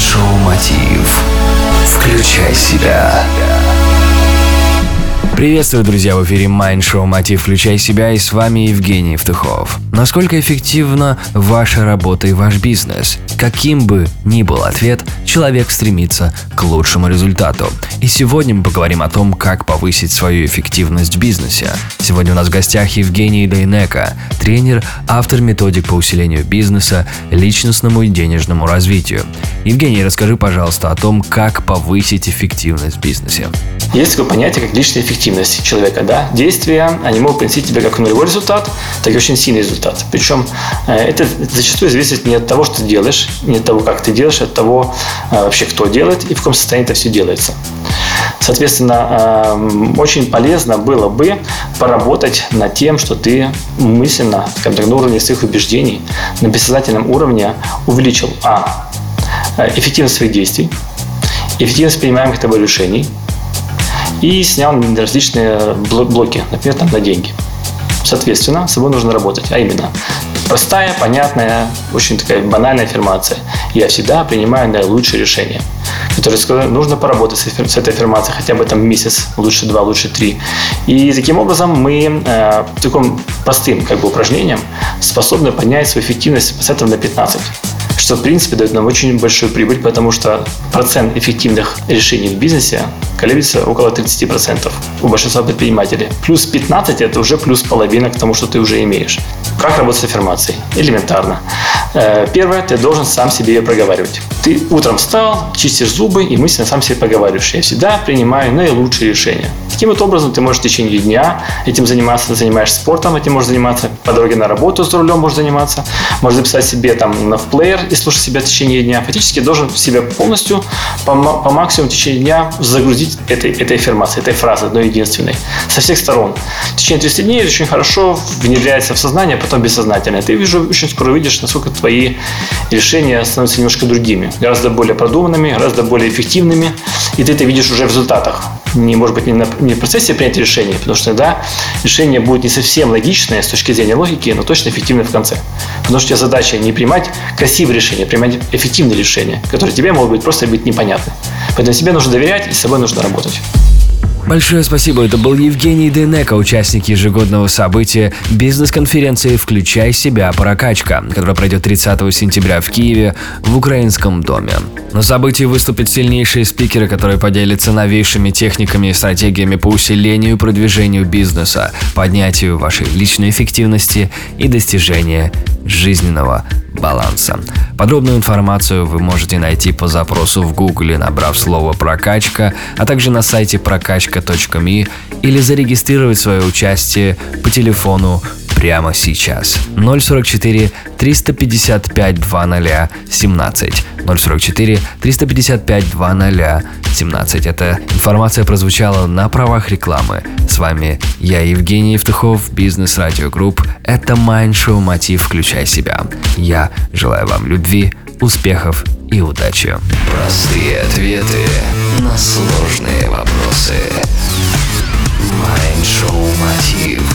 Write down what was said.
Майншоу Мотив. Включай себя. Приветствую, друзья, в эфире Mind Show Мотив «Включай себя» и с вами Евгений Евтухов. Насколько эффективна ваша работа и ваш бизнес? Каким бы ни был ответ, человек стремится к лучшему результату. И сегодня мы поговорим о том, как повысить свою эффективность в бизнесе. Сегодня у нас в гостях Евгений Дейнека, тренер, автор методик по усилению бизнеса, личностному и денежному развитию. Евгений, расскажи, пожалуйста, о том, как повысить эффективность в бизнесе. Есть такое понятие, как личная эффективность человека. Да? Действия, они могут принести тебе как нулевой результат, так и очень сильный результат. Причем э, это зачастую зависит не от того, что ты делаешь, не от того, как ты делаешь, а от того, э, вообще кто делает и в каком состоянии это все делается. Соответственно, э, очень полезно было бы поработать над тем, что ты мысленно, скажем так, на уровне своих убеждений, на бессознательном уровне увеличил а. эффективность своих действий, эффективность принимаемых тобой решений – и снял различные блоки, например, там, на деньги. Соответственно, с собой нужно работать, а именно простая, понятная, очень такая банальная аффирмация. Я всегда принимаю наилучшее решение, которое нужно поработать с этой аффирмацией хотя бы там месяц, лучше два, лучше три. И таким образом мы э, таким простым как бы упражнением способны поднять свою эффективность процентов на 15 что, в принципе, дает нам очень большую прибыль, потому что процент эффективных решений в бизнесе колеблется около 30% у большинства предпринимателей. Плюс 15 – это уже плюс половина к тому, что ты уже имеешь. Как работать с аффирмацией? Элементарно. Э, первое, ты должен сам себе ее проговаривать. Ты утром встал, чистишь зубы и мысленно сам себе проговариваешь. Я всегда принимаю наилучшие решения. Таким вот образом ты можешь в течение дня этим заниматься, занимаешься спортом, этим можешь заниматься, по дороге на работу за рулем можешь заниматься, можешь записать себе там на плеер и слушать себя в течение дня. Фактически должен себя полностью по, по максимуму в течение дня загрузить этой, этой аффирмацией, этой фразой, одной единственной, со всех сторон. В течение 30 дней очень хорошо внедряется в сознание, а потом бессознательно. Ты уже очень скоро увидишь, насколько твои решения становятся немножко другими, гораздо более продуманными, гораздо более эффективными, и ты это видишь уже в результатах. Не, может быть, не, на, не в процессе принятия решения, потому что иногда решение будет не совсем логичное с точки зрения логики, но точно эффективное в конце. Потому что у тебя задача не принимать красивые решения, а принимать эффективные решения, которые тебе могут быть просто быть непонятны. Поэтому себе нужно доверять и с собой нужно работать. Большое спасибо. Это был Евгений Денека, участник ежегодного события бизнес-конференции «Включай себя. Прокачка», которая пройдет 30 сентября в Киеве в Украинском доме. На событии выступят сильнейшие спикеры, которые поделятся новейшими техниками и стратегиями по усилению и продвижению бизнеса, поднятию вашей личной эффективности и достижению жизненного баланса. Подробную информацию вы можете найти по запросу в Google, набрав слово «прокачка», а также на сайте прокачка.ми или зарегистрировать свое участие по телефону прямо сейчас. 044 355 2017 044 355 2017. Эта информация прозвучала на правах рекламы. С вами я, Евгений Евтухов, Бизнес Радио Групп. Это Шоу Мотив «Включай себя». Я желаю вам любви, успехов и удачи. Простые ответы на сложные вопросы. Шоу Мотив.